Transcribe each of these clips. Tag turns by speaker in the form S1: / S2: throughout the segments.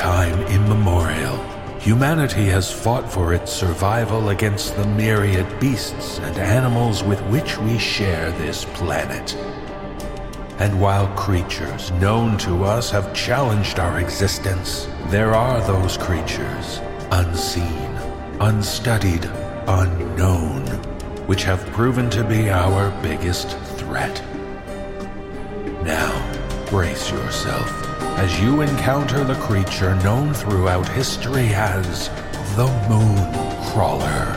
S1: time immemorial, humanity has fought for its survival against the myriad beasts and animals with which we share this planet. And while creatures known to us have challenged our existence, there are those creatures, unseen, unstudied, unknown, which have proven to be our biggest threat. Now, brace yourself as you encounter the creature known throughout history as the Moon Crawler.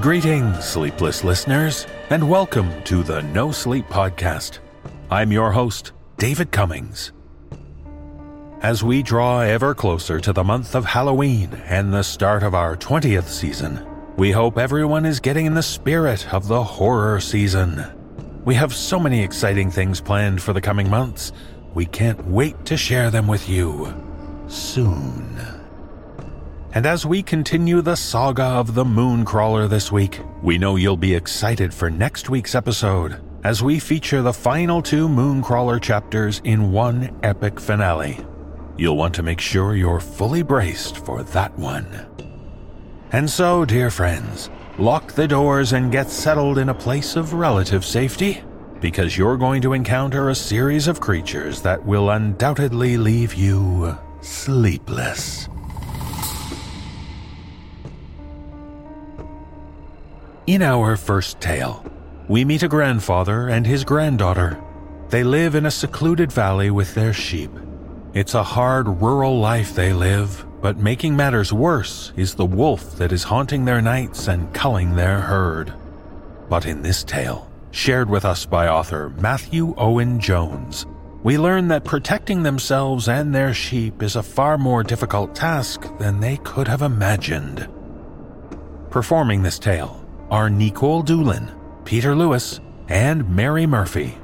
S1: Greetings, sleepless listeners, and welcome to the NoSleep Podcast. I'm your host, David Cummings. As we draw ever closer to the month of Halloween and the start of our 20th season, we hope everyone is getting in the spirit of the horror season. We have so many exciting things planned for the coming months. We can't wait to share them with you soon. And as we continue the saga of the Moon Crawler this week, we know you'll be excited for next week's episode as we feature the final two Moon Crawler chapters in one epic finale. You'll want to make sure you're fully braced for that one. And so, dear friends, lock the doors and get settled in a place of relative safety because you're going to encounter a series of creatures that will undoubtedly leave you sleepless. In our first tale, we meet a grandfather and his granddaughter. They live in a secluded valley with their sheep. It's a hard rural life they live, but making matters worse is the wolf that is haunting their nights and culling their herd. But in this tale, shared with us by author Matthew Owen Jones, we learn that protecting themselves and their sheep is a far more difficult task than they could have imagined. Performing this tale are Nikolle Doolin, Peter Lewis, and Mary Murphy.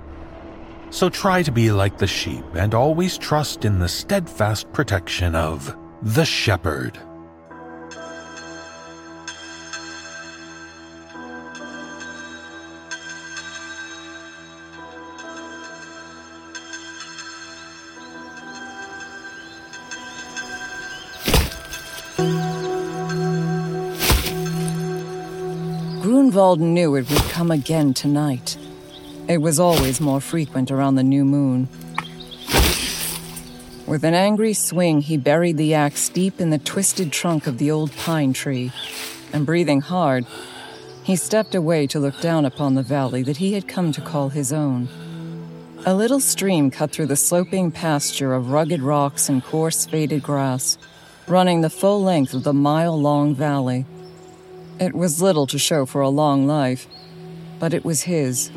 S1: So try to be like the sheep and always trust in the steadfast protection of the shepherd.
S2: Grunwald knew it would come again tonight. It was always more frequent around the new moon. With an angry swing, he buried the axe deep in the twisted trunk of the old pine tree, and breathing hard, he stepped away to look down upon the valley that he had come to call his own. A little stream cut through the sloping pasture of rugged rocks and coarse, faded grass, running the full length of the mile long valley. It was little to show for a long life, but it was his.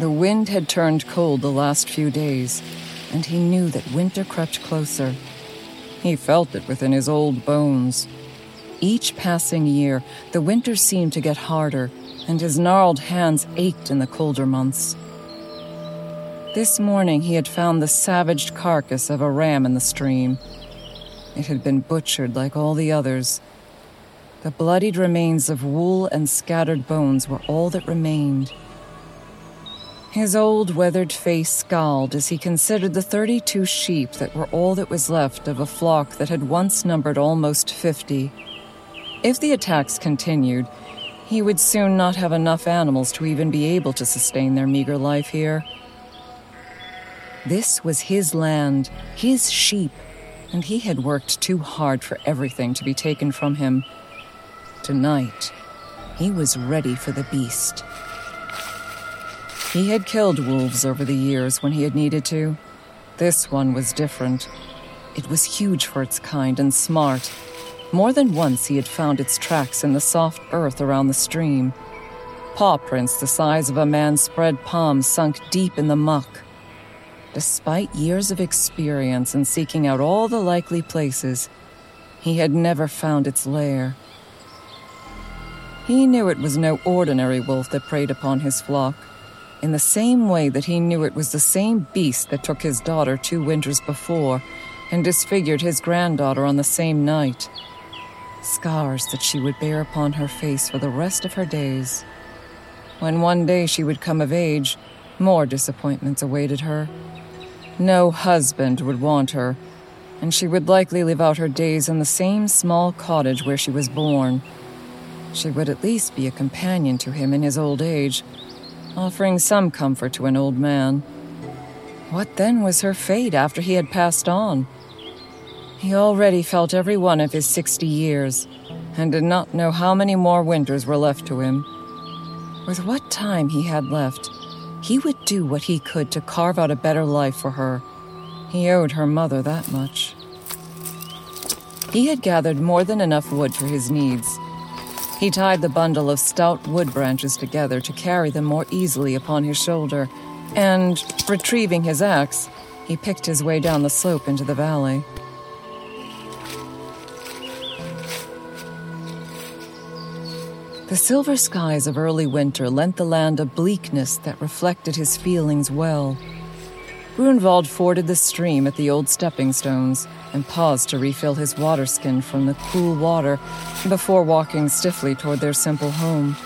S2: The wind had turned cold the last few days, and he knew that winter crept closer. He felt it within his old bones. Each passing year, the winter seemed to get harder, and his gnarled hands ached in the colder months. This morning, he had found the savaged carcass of a ram in the stream. It had been butchered like all the others. The bloodied remains of wool and scattered bones were all that remained. His old weathered face scowled as he considered the 32 sheep that were all that was left of a flock that had once numbered almost 50. If the attacks continued, he would soon not have enough animals to even be able to sustain their meager life here. This was his land, his sheep, and he had worked too hard for everything to be taken from him. Tonight, he was ready for the beast. He had killed wolves over the years when he had needed to. This one was different. It was huge for its kind and smart. More than once he had found its tracks in the soft earth around the stream. Paw prints the size of a man's spread palm sunk deep in the muck. Despite years of experience in seeking out all the likely places, he had never found its lair. He knew it was no ordinary wolf that preyed upon his flock, in the same way that he knew it was the same beast that took his daughter two winters before and disfigured his granddaughter on the same night. Scars that she would bear upon her face for the rest of her days. When one day she would come of age, more disappointments awaited her. No husband would want her, and she would likely live out her days in the same small cottage where she was born. She would at least be a companion to him in his old age, offering some comfort to an old man. What then was her fate after he had passed on? He already felt every one of his sixty years, and did not know how many more winters were left to him. With what time he had left, he would do what he could to carve out a better life for her. He owed her mother that much. He had gathered more than enough wood for his needs. He tied the bundle of stout wood branches together to carry them more easily upon his shoulder, and, retrieving his axe, he picked his way down the slope into the valley. The silver skies of early winter lent the land a bleakness that reflected his feelings well. Grunwald forded the stream at the old stepping stones and paused to refill his water skin from the cool water before walking stiffly toward their simple home.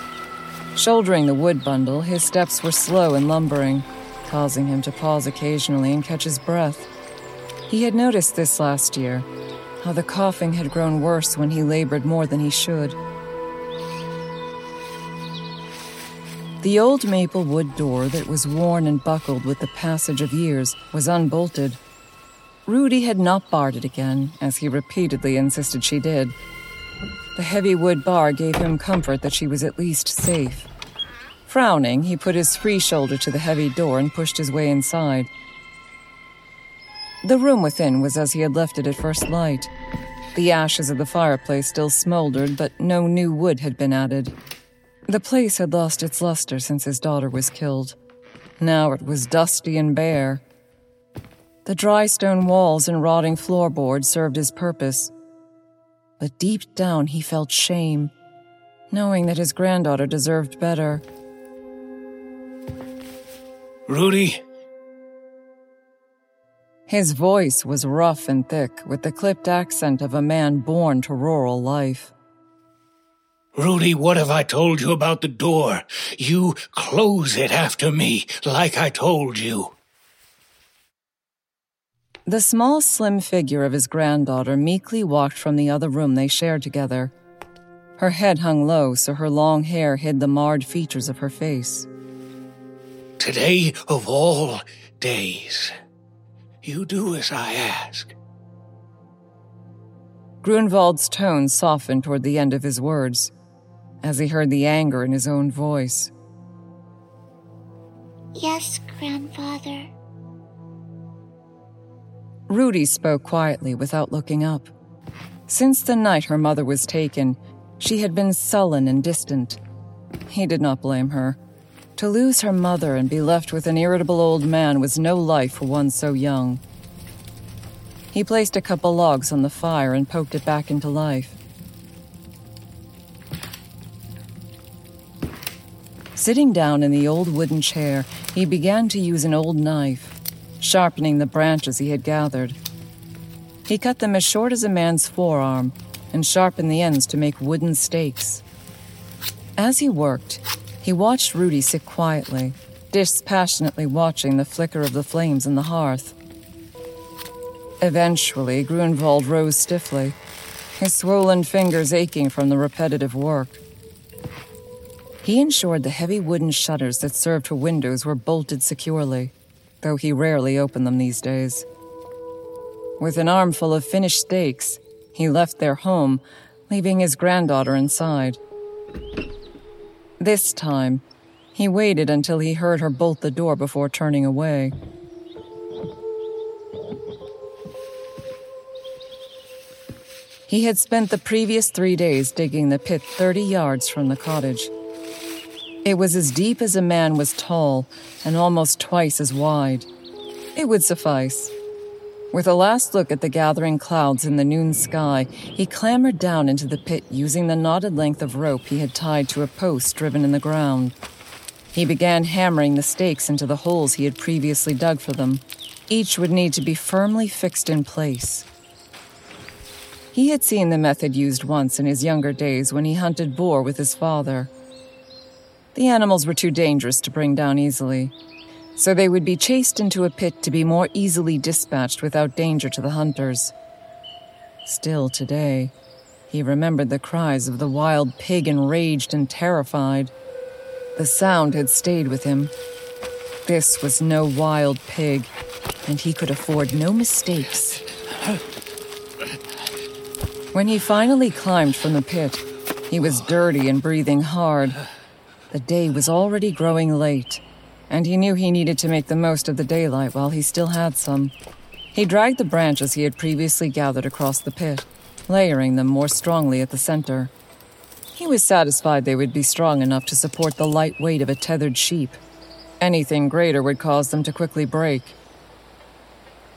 S2: Shouldering the wood bundle, his steps were slow and lumbering, causing him to pause occasionally and catch his breath. He had noticed this last year, how the coughing had grown worse when he labored more than he should. The old maple wood door that was worn and buckled with the passage of years was unbolted. Rudi had not barred it again, as he repeatedly insisted she did. The heavy wood bar gave him comfort that she was at least safe. Frowning, he put his free shoulder to the heavy door and pushed his way inside. The room within was as he had left it at first light. The ashes of the fireplace still smoldered, but no new wood had been added. The place had lost its luster since his daughter was killed. Now it was dusty and bare. The dry stone walls and rotting floorboards served his purpose. But deep down he felt shame, knowing that his granddaughter deserved better.
S3: Rudi?
S2: His voice was rough and thick, with the clipped accent of a man born to rural life.
S3: Rudi, what have I told you about the door? You close it after me, like I told you.
S2: The small, slim figure of his granddaughter meekly walked from the other room they shared together. Her head hung low so her long hair hid the marred features of her face.
S3: Today of all days, you do as I ask.
S2: Grunwald's tone softened toward the end of his words as he heard the anger in his own voice.
S4: Yes, grandfather.
S2: Rudi spoke quietly without looking up. Since the night her mother was taken, she had been sullen and distant. He did not blame her. To lose her mother and be left with an irritable old man was no life for one so young. He placed a couple logs on the fire and poked it back into life. Sitting down in the old wooden chair, he began to use an old knife, sharpening the branches he had gathered. He cut them as short as a man's forearm and sharpened the ends to make wooden stakes. As he worked, he watched Rudi sit quietly, dispassionately watching the flicker of the flames in the hearth. Eventually, Grunwald rose stiffly, his swollen fingers aching from the repetitive work. He ensured the heavy wooden shutters that served for windows were bolted securely, though he rarely opened them these days. With an armful of finished stakes, he left their home, leaving his granddaughter inside. This time, he waited until he heard her bolt the door before turning away. He had spent the previous three days digging the pit 30 yards from the cottage. It was as deep as a man was tall and almost twice as wide. It would suffice. With a last look at the gathering clouds in the noon sky, he clambered down into the pit using the knotted length of rope he had tied to a post driven in the ground. He began hammering the stakes into the holes he had previously dug for them. Each would need to be firmly fixed in place. He had seen the method used once in his younger days when he hunted boar with his father. The animals were too dangerous to bring down easily, so they would be chased into a pit to be more easily dispatched without danger to the hunters. Still today, he remembered the cries of the wild pig enraged and terrified. The sound had stayed with him. This was no wild pig, and he could afford no mistakes. When he finally climbed from the pit, he was dirty and breathing hard. The day was already growing late, and he knew he needed to make the most of the daylight while he still had some. He dragged the branches he had previously gathered across the pit, layering them more strongly at the center. He was satisfied they would be strong enough to support the light weight of a tethered sheep. Anything greater would cause them to quickly break.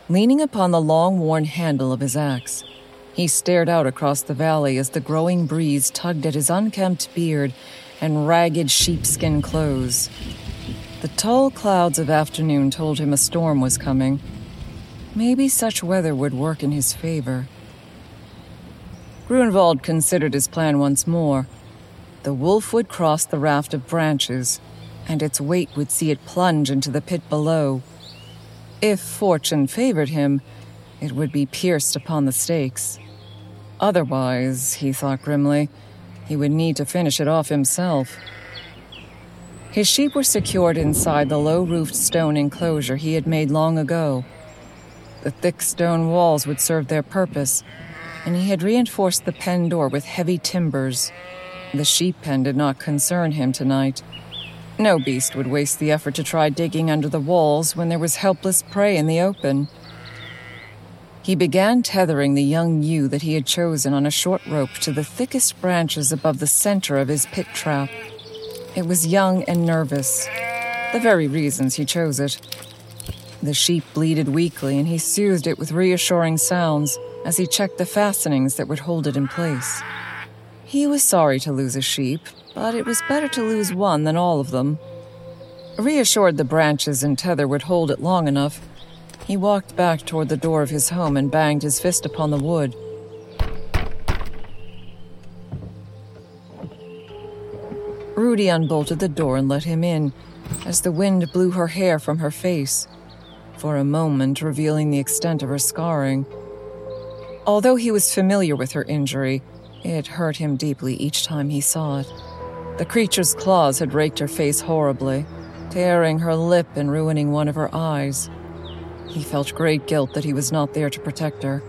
S2: Leaning upon the long worn handle of his axe, he stared out across the valley as the growing breeze tugged at his unkempt beard and ragged sheepskin clothes. The tall clouds of afternoon told him a storm was coming. Maybe such weather would work in his favor. Grunwald considered his plan once more. The wolf would cross the raft of branches, and its weight would see it plunge into the pit below. If fortune favored him, it would be pierced upon the stakes. Otherwise, he thought grimly, he would need to finish it off himself. His sheep were secured inside the low roofed stone enclosure he had made long ago. The thick stone walls would serve their purpose, and he had reinforced the pen door with heavy timbers. The sheep pen did not concern him tonight. No beast would waste the effort to try digging under the walls when there was helpless prey in the open. He began tethering the young ewe that he had chosen on a short rope to the thickest branches above the center of his pit trap. It was young and nervous, the very reasons he chose it. The sheep bleated weakly, and he soothed it with reassuring sounds as he checked the fastenings that would hold it in place. He was sorry to lose a sheep, but it was better to lose one than all of them. Reassured the branches and tether would hold it long enough, he walked back toward the door of his home and banged his fist upon the wood. Rudi unbolted the door and let him in as the wind blew her hair from her face, for a moment revealing the extent of her scarring. Although he was familiar with her injury, it hurt him deeply each time he saw it. The creature's claws had raked her face horribly, tearing her lip and ruining one of her eyes. He felt great guilt that he was not there to protect her.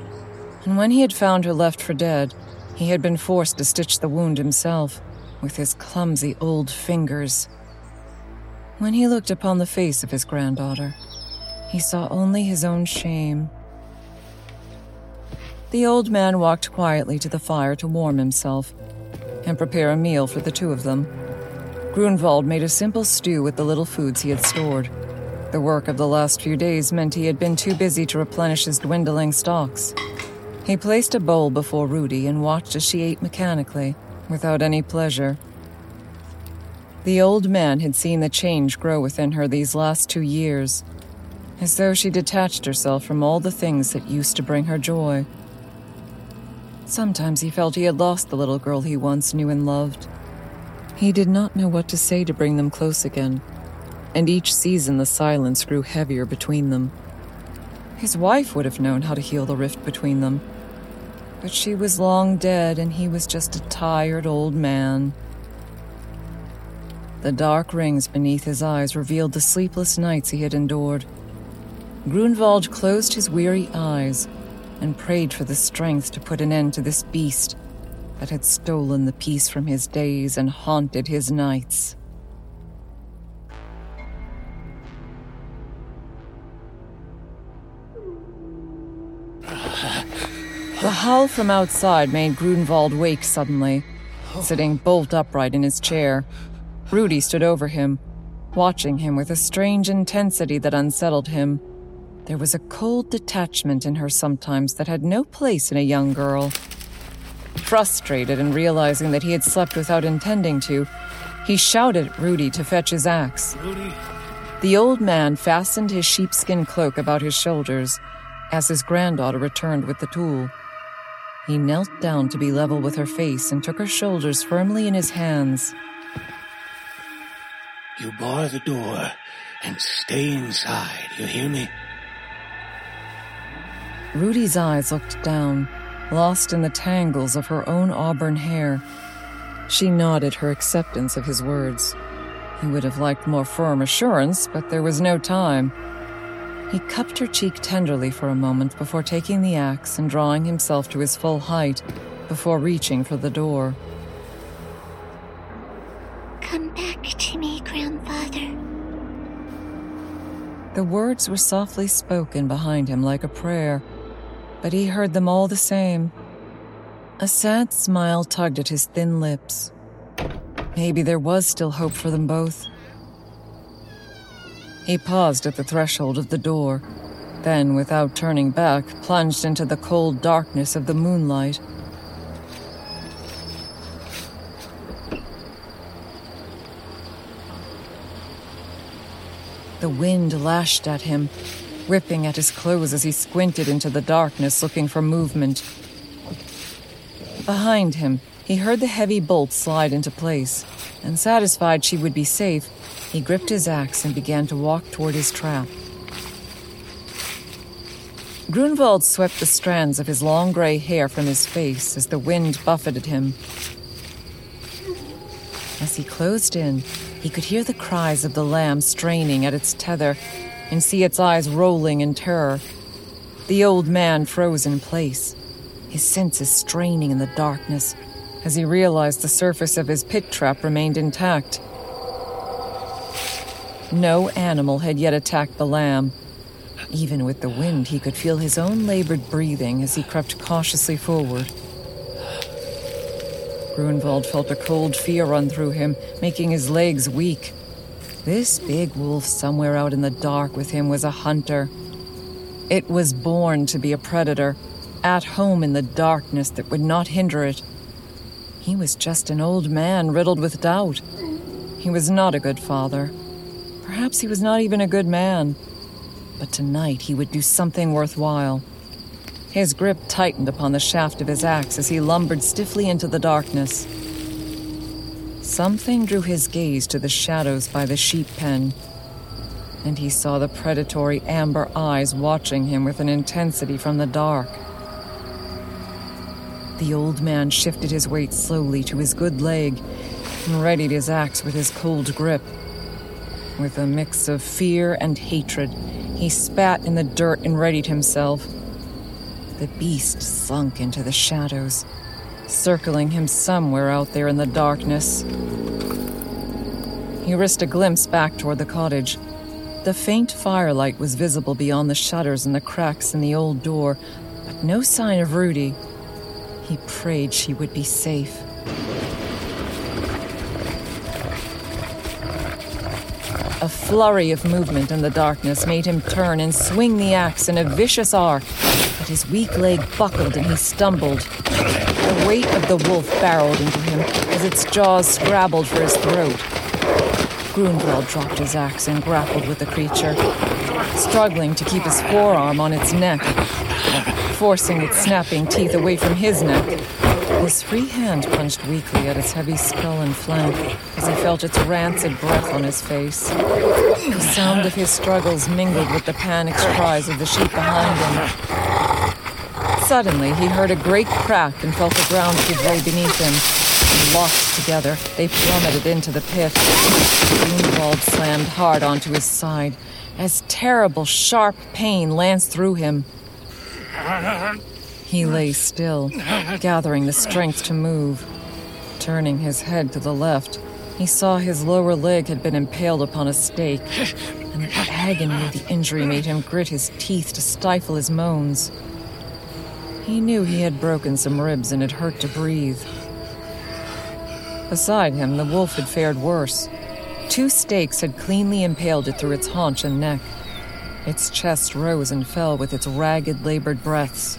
S2: And when he had found her left for dead, he had been forced to stitch the wound himself with his clumsy old fingers. When he looked upon the face of his granddaughter, he saw only his own shame. The old man walked quietly to the fire to warm himself and prepare a meal for the two of them. Grunwald made a simple stew with the little foods he had stored. The work of the last few days meant he had been too busy to replenish his dwindling stocks. He placed a bowl before Rudi and watched as she ate mechanically, without any pleasure. The old man had seen the change grow within her these last two years, as though she detached herself from all the things that used to bring her joy. Sometimes he felt he had lost the little girl he once knew and loved. He did not know what to say to bring them close again and each season the silence grew heavier between them. His wife would have known how to heal the rift between them, but she was long dead and he was just a tired old man. The dark rings beneath his eyes revealed the sleepless nights he had endured. Grunwald closed his weary eyes and prayed for the strength to put an end to this beast that had stolen the peace from his days and haunted his nights. The howl from outside made Grunwald wake suddenly, sitting bolt upright in his chair. Rudi stood over him, watching him with a strange intensity that unsettled him. There was a cold detachment in her sometimes that had no place in a young girl. Frustrated and realizing that he had slept without intending to, he shouted at Rudi to fetch his axe.
S3: Rudi?
S2: The old man fastened his sheepskin cloak about his shoulders as his granddaughter returned with the tool. He knelt down to be level with her face and took her shoulders firmly in his hands.
S3: You bar the door and stay inside. You hear me?
S2: Rudi's eyes looked down, lost in the tangles of her own auburn hair. She nodded her acceptance of his words. He would have liked more firm assurance, but there was no time. He cupped her cheek tenderly for a moment before taking the axe and drawing himself to his full height before reaching for the door.
S4: Come back to me, grandfather.
S2: The words were softly spoken behind him like a prayer, but he heard them all the same. A sad smile tugged at his thin lips. Maybe there was still hope for them both. He paused at the threshold of the door, then, without turning back, plunged into the cold darkness of the moonlight. The wind lashed at him, ripping at his clothes as he squinted into the darkness looking for movement. Behind him, he heard the heavy bolt slide into place, and satisfied she would be safe, he gripped his axe and began to walk toward his trap. Grunwald swept the strands of his long gray hair from his face as the wind buffeted him. As he closed in, he could hear the cries of the lamb straining at its tether and see its eyes rolling in terror. The old man froze in place, his senses straining in the darkness as he realized the surface of his pit trap remained intact. No animal had yet attacked the lamb. Even with the wind, he could feel his own labored breathing as he crept cautiously forward. Grunwald felt a cold fear run through him, making his legs weak. This big wolf somewhere out in the dark with him was a hunter. It was born to be a predator, at home in the darkness that would not hinder it. He was just an old man riddled with doubt. He was not a good father. Perhaps he was not even a good man. But tonight he would do something worthwhile. His grip tightened upon the shaft of his axe as he lumbered stiffly into the darkness. Something drew his gaze to the shadows by the sheep pen, and he saw the predatory amber eyes watching him with an intensity from the dark. The old man shifted his weight slowly to his good leg and readied his axe with his cold grip. With a mix of fear and hatred, he spat in the dirt and readied himself. The beast slunk into the shadows, circling him somewhere out there in the darkness. He risked a glimpse back toward the cottage. The faint firelight was visible beyond the shutters and the cracks in the old door, but no sign of Rudi. He prayed she would be safe. Flurry of movement in the darkness made him turn and swing the axe in a vicious arc, but his weak leg buckled and he stumbled. The weight of the wolf barreled into him as its jaws scrabbled for his throat. Grunwald dropped his axe and grappled with the creature, struggling to keep his forearm on its neck, forcing its snapping teeth away from his neck. His free hand punched weakly at its heavy skull and flank as he felt its rancid breath on his face. The sound of his struggles mingled with the panicked cries of the sheep behind him. Suddenly, he heard a great crack and felt the ground give way beneath him. Locked together, they plummeted into the pit. Grunwald slammed hard onto his side as terrible, sharp pain lanced through him. He lay still, gathering the strength to move. Turning his head to the left, he saw his lower leg had been impaled upon a stake, and the agony of the injury made him grit his teeth to stifle his moans. He knew he had broken some ribs and it hurt to breathe. Beside him, the wolf had fared worse. Two stakes had cleanly impaled it through its haunch and neck. Its chest rose and fell with its ragged, labored breaths.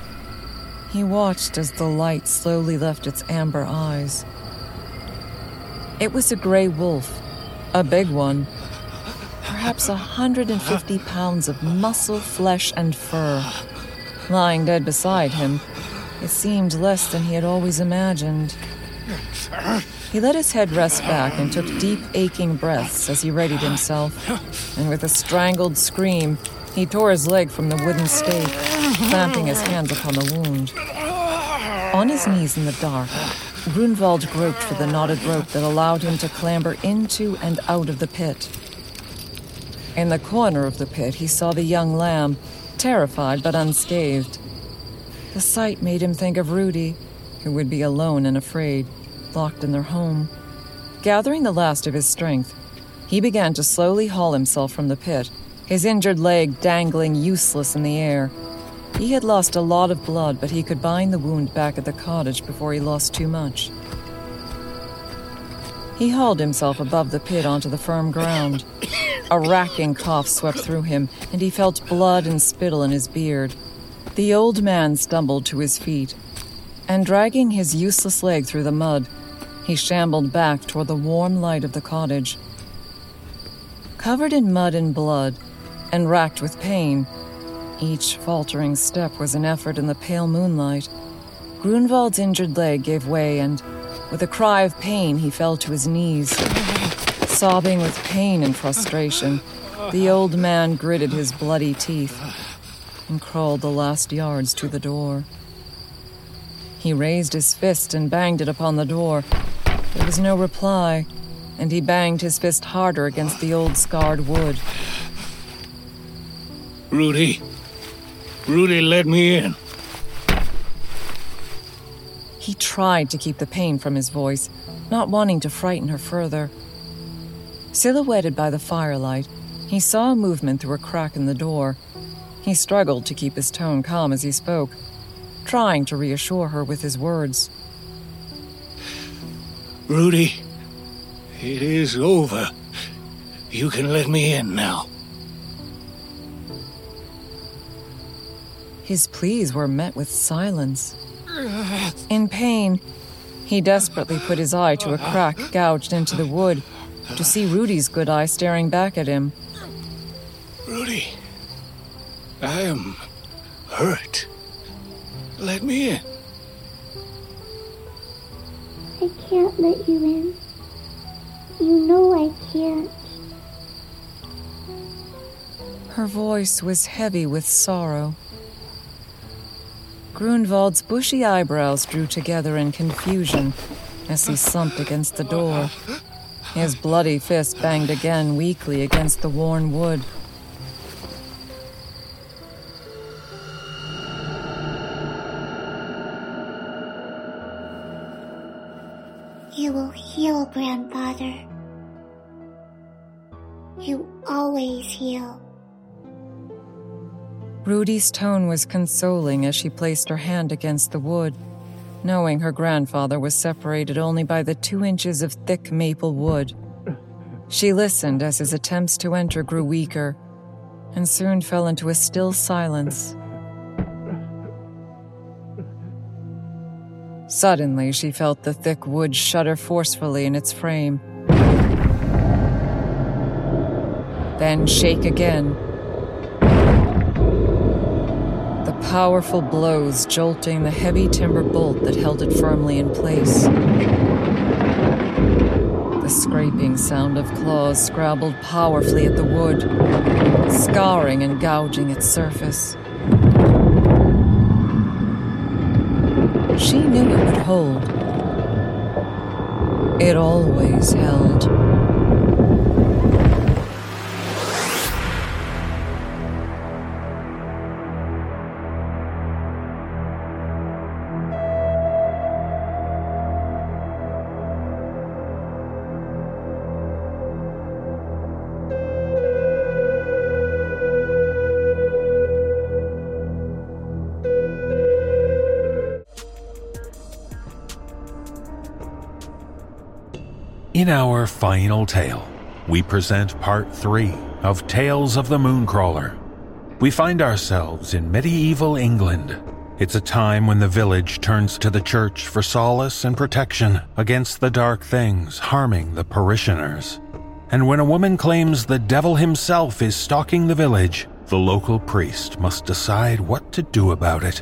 S2: He watched as the light slowly left its amber eyes. It was a gray wolf, a big one, perhaps a 150 pounds of muscle, flesh, and fur. Lying dead beside him, it seemed less than he had always imagined. He let his head rest back and took deep, aching breaths as he readied himself. And with a strangled scream, he tore his leg from the wooden stake, clamping his hands upon the wound. On his knees in the dark, Grunwald groped for the knotted rope that allowed him to clamber into and out of the pit. In the corner of the pit, he saw the young lamb, terrified but unscathed. The sight made him think of Rudi, who would be alone and afraid locked in their home. Gathering the last of his strength, he began to slowly haul himself from the pit, his injured leg dangling useless in the air. He had lost a lot of blood, but he could bind the wound back at the cottage before he lost too much. He hauled himself above the pit onto the firm ground. A racking cough swept through him, and he felt blood and spittle in his beard. The old man stumbled to his feet, and dragging his useless leg through the mud, he shambled back toward the warm light of the cottage. Covered in mud and blood, and racked with pain, each faltering step was an effort in the pale moonlight. Grunwald's injured leg gave way, and with a cry of pain, he fell to his knees. Sobbing with pain and frustration, the old man gritted his bloody teeth and crawled the last yards to the door. He raised his fist and banged it upon the door, there was no reply, and he banged his fist harder against the old scarred wood.
S3: Rudi. Rudi, let me in.
S2: He tried to keep the pain from his voice, not wanting to frighten her further. Silhouetted by the firelight, he saw a movement through a crack in the door. He struggled to keep his tone calm as he spoke, trying to reassure her with his words.
S3: Rudi, it is over. You can let me in now.
S2: His pleas were met with silence. In pain, he desperately put his eye to a crack gouged into the wood to see Rudi's good eye staring back at him.
S3: Rudi, I am hurt. Let me in.
S4: I can't let you in. You know I can't.
S2: Her voice was heavy with sorrow. Grunwald's bushy eyebrows drew together in confusion as he slumped against the door. His bloody fist banged again weakly against the worn wood. Rudi's tone was consoling as she placed her hand against the wood, knowing her grandfather was separated only by the two inches of thick maple wood. She listened as his attempts to enter grew weaker and soon fell into a still silence. Suddenly, she felt the thick wood shudder forcefully in its frame. Then shake again. Powerful blows jolting the heavy timber bolt that held it firmly in place. The scraping sound of claws scrabbled powerfully at the wood, scarring and gouging its surface. She knew it would hold. It always held.
S1: In our final tale, we present part three of Tales of the Moon Crawler. We find ourselves in medieval England. It's a time when the village turns to the church for solace and protection against the dark things harming the parishioners. And when a woman claims the devil himself is stalking the village, the local priest must decide what to do about it.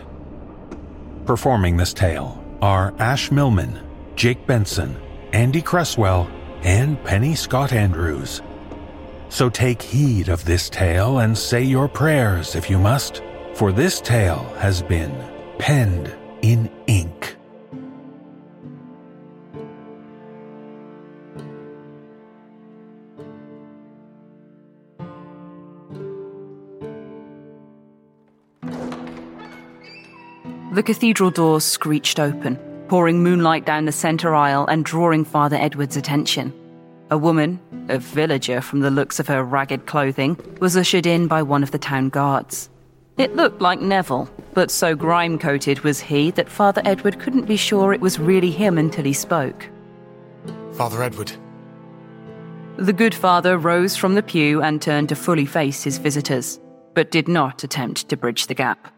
S1: Performing this tale are Ash Millman, Jake Benson, Andy Cresswell, and Penny Scott Andrews. So take heed of this tale and say your prayers if you must, for this tale has been penned in ink.
S5: The cathedral doors screeched open, pouring moonlight down the centre aisle and drawing Father Edward's attention. A woman, a villager from the looks of her ragged clothing, was ushered in by one of the town guards. It looked like Neville, but so grime coated was he that Father Edward couldn't be sure it was really him until he spoke.
S6: Father Edward.
S5: The good father rose from the pew and turned to fully face his visitors, but did not attempt to bridge the gap.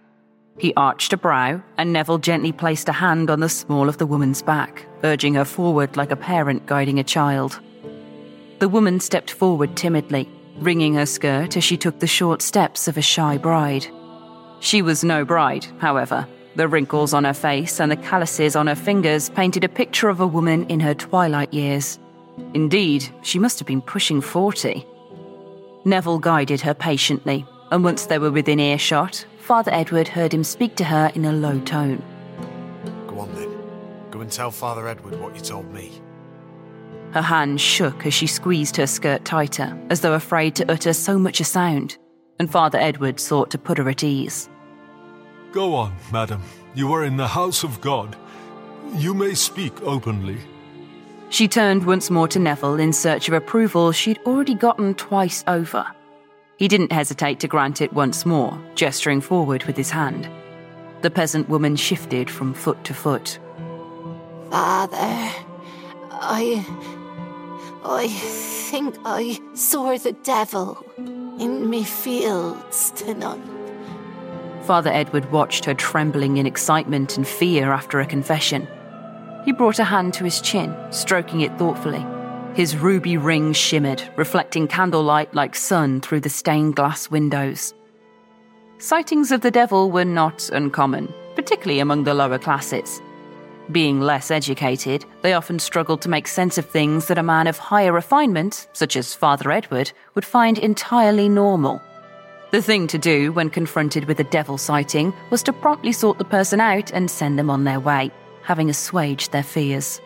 S5: He arched a brow, and Neville gently placed a hand on the small of the woman's back, urging her forward like a parent guiding a child. The woman stepped forward timidly, wringing her skirt as she took the short steps of a shy bride. She was no bride, however. The wrinkles on her face and the calluses on her fingers painted a picture of a woman in her twilight years. Indeed, she must have been pushing 40. Neville guided her patiently, and once they were within earshot, Father Edward heard him speak to her in a low tone.
S6: Go on then. Go and tell Father Edward what you told me.
S5: Her hand shook as she squeezed her skirt tighter, as though afraid to utter so much a sound, and Father Edward sought to put her at ease.
S7: Go on, madam. You are in the house of God. You may speak openly.
S5: She turned once more to Neville in search of approval she'd already gotten twice over. He didn't hesitate to grant it once more, gesturing forward with his hand. The peasant woman shifted from foot to foot.
S8: Father, I. I think I saw the devil in me fields tonight.
S5: Father Edward watched her trembling in excitement and fear after a confession. He brought a hand to his chin, stroking it thoughtfully. His ruby ring shimmered, reflecting candlelight like sun through the stained glass windows. Sightings of the devil were not uncommon, particularly among the lower classes. Being less educated, they often struggled to make sense of things that a man of higher refinement, such as Father Edward, would find entirely normal. The thing to do when confronted with a devil sighting was to promptly sort the person out and send them on their way, having assuaged their fears.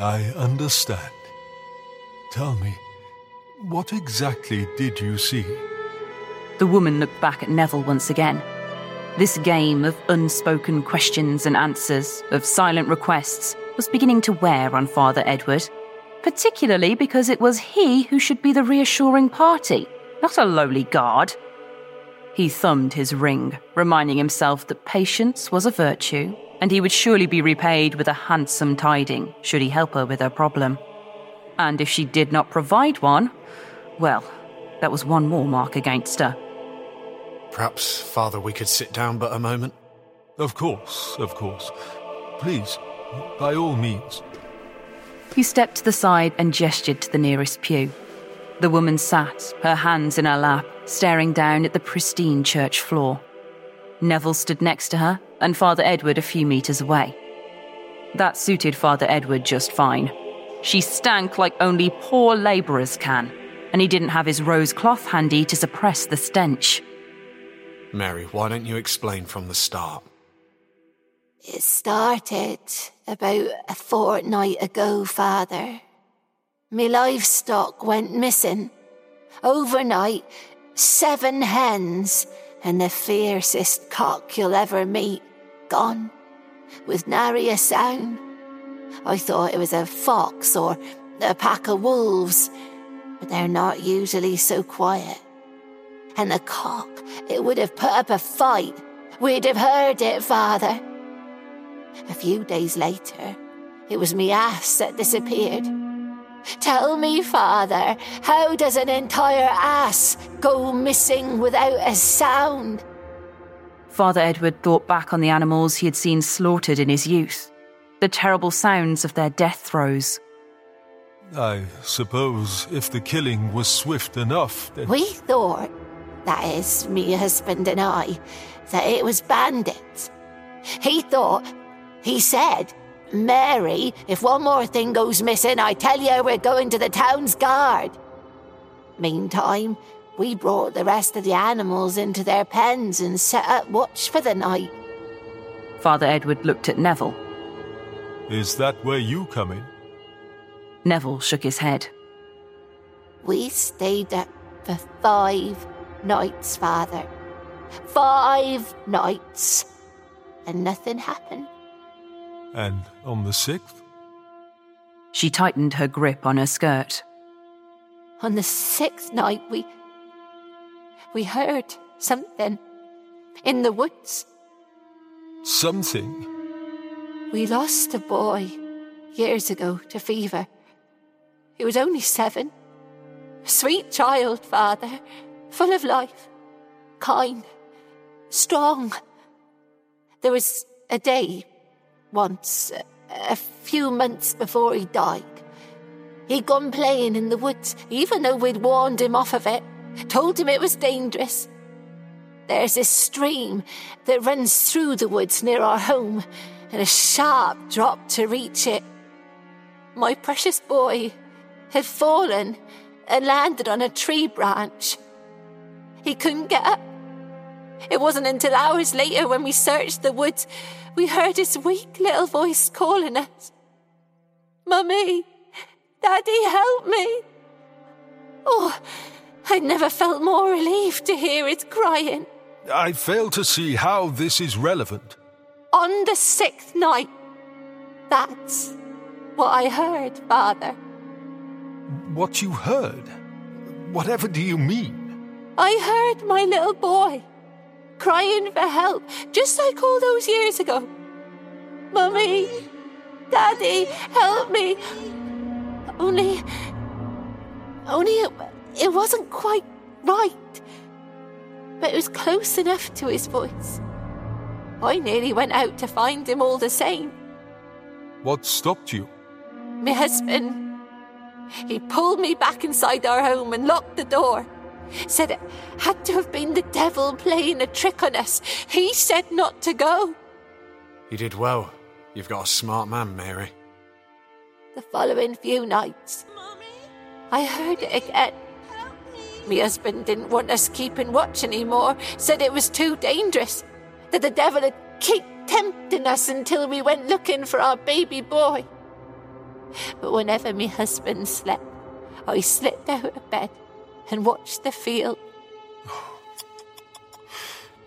S7: I understand. Tell me, what exactly did you see?
S5: The woman looked back at Neville once again. This game of unspoken questions and answers, of silent requests, was beginning to wear on Father Edward, particularly because it was he who should be the reassuring party, not a lowly guard. He thumbed his ring, reminding himself that patience was a virtue, and he would surely be repaid with a handsome tiding should he help her with her problem. And if she did not provide one, well, that was one more mark against her.
S6: Perhaps, Father, we could sit down but a moment?
S7: Of course, of course. Please, by all means.
S5: He stepped to the side and gestured to the nearest pew. The woman sat, her hands in her lap, staring down at the pristine church floor. Neville stood next to her, and Father Edward a few metres away. That suited Father Edward just fine. She stank like only poor labourers can, and he didn't have his rose cloth handy to suppress the stench.
S6: Mary, why don't you explain from the start?
S8: It started about a fortnight ago, Father. Me livestock went missing. Overnight, seven hens and the fiercest cock you'll ever meet gone, with nary a sound. I thought it was a fox or a pack of wolves, but they're not usually so quiet. And the cock, it would have put up a fight. We'd have heard it, Father. A few days later, it was me ass that disappeared. Tell me, Father, how does an entire ass go missing without a sound?
S5: Father Edward thought back on the animals he had seen slaughtered in his youth, the terrible sounds of their death throes.
S7: I suppose if the killing was swift enough, then.
S8: We thought, that is, me husband and I, that it was bandits. He thought, he said, Mary, if one more thing goes missing, I tell you we're going to the town's guard. Meantime, we brought the rest of the animals into their pens and set up watch for the night.
S5: Father Edward looked at Neville.
S7: Is that where you come in?
S5: Neville shook his head.
S8: We stayed up for five nights, Father. Five nights. And nothing happened.
S7: And on the sixth?
S5: She tightened her grip on her skirt.
S8: On the sixth night, we. we heard something in the woods.
S7: Something?
S8: We lost a boy years ago to fever. He was only seven. Sweet child, Father, full of life, kind, strong. There was a day once, a few months before he died. He'd gone playing in the woods, even though we'd warned him off of it, told him it was dangerous. There's a stream that runs through the woods near our home, and a sharp drop to reach it. My precious boy had fallen and landed on a tree branch. He couldn't get up. It wasn't until hours later when we searched the woods we heard his weak little voice calling us. Mummy, Daddy, help me. Oh, I never felt more relieved to hear it crying.
S7: I fail to see how this is relevant.
S8: On the sixth night. That's what I heard, Father.
S7: What you heard? Whatever do you mean?
S8: I heard my little boy crying for help, just like all those years ago. Mummy, Daddy, help me. Only. Only it, it wasn't quite right. But it was close enough to his voice. I nearly went out to find him all the same.
S7: What stopped you?
S8: My husband. He pulled me back inside our home and locked the door. Said it had to have been the devil playing a trick on us. He said not to go.
S6: You did well. You've got a smart man, Mary.
S8: The following few nights, I heard it again. My husband didn't want us keeping watch anymore, said it was too dangerous, that the devil would keep tempting us until we went looking for our baby boy. But whenever my husband slept, I slipped out of bed and watched the field.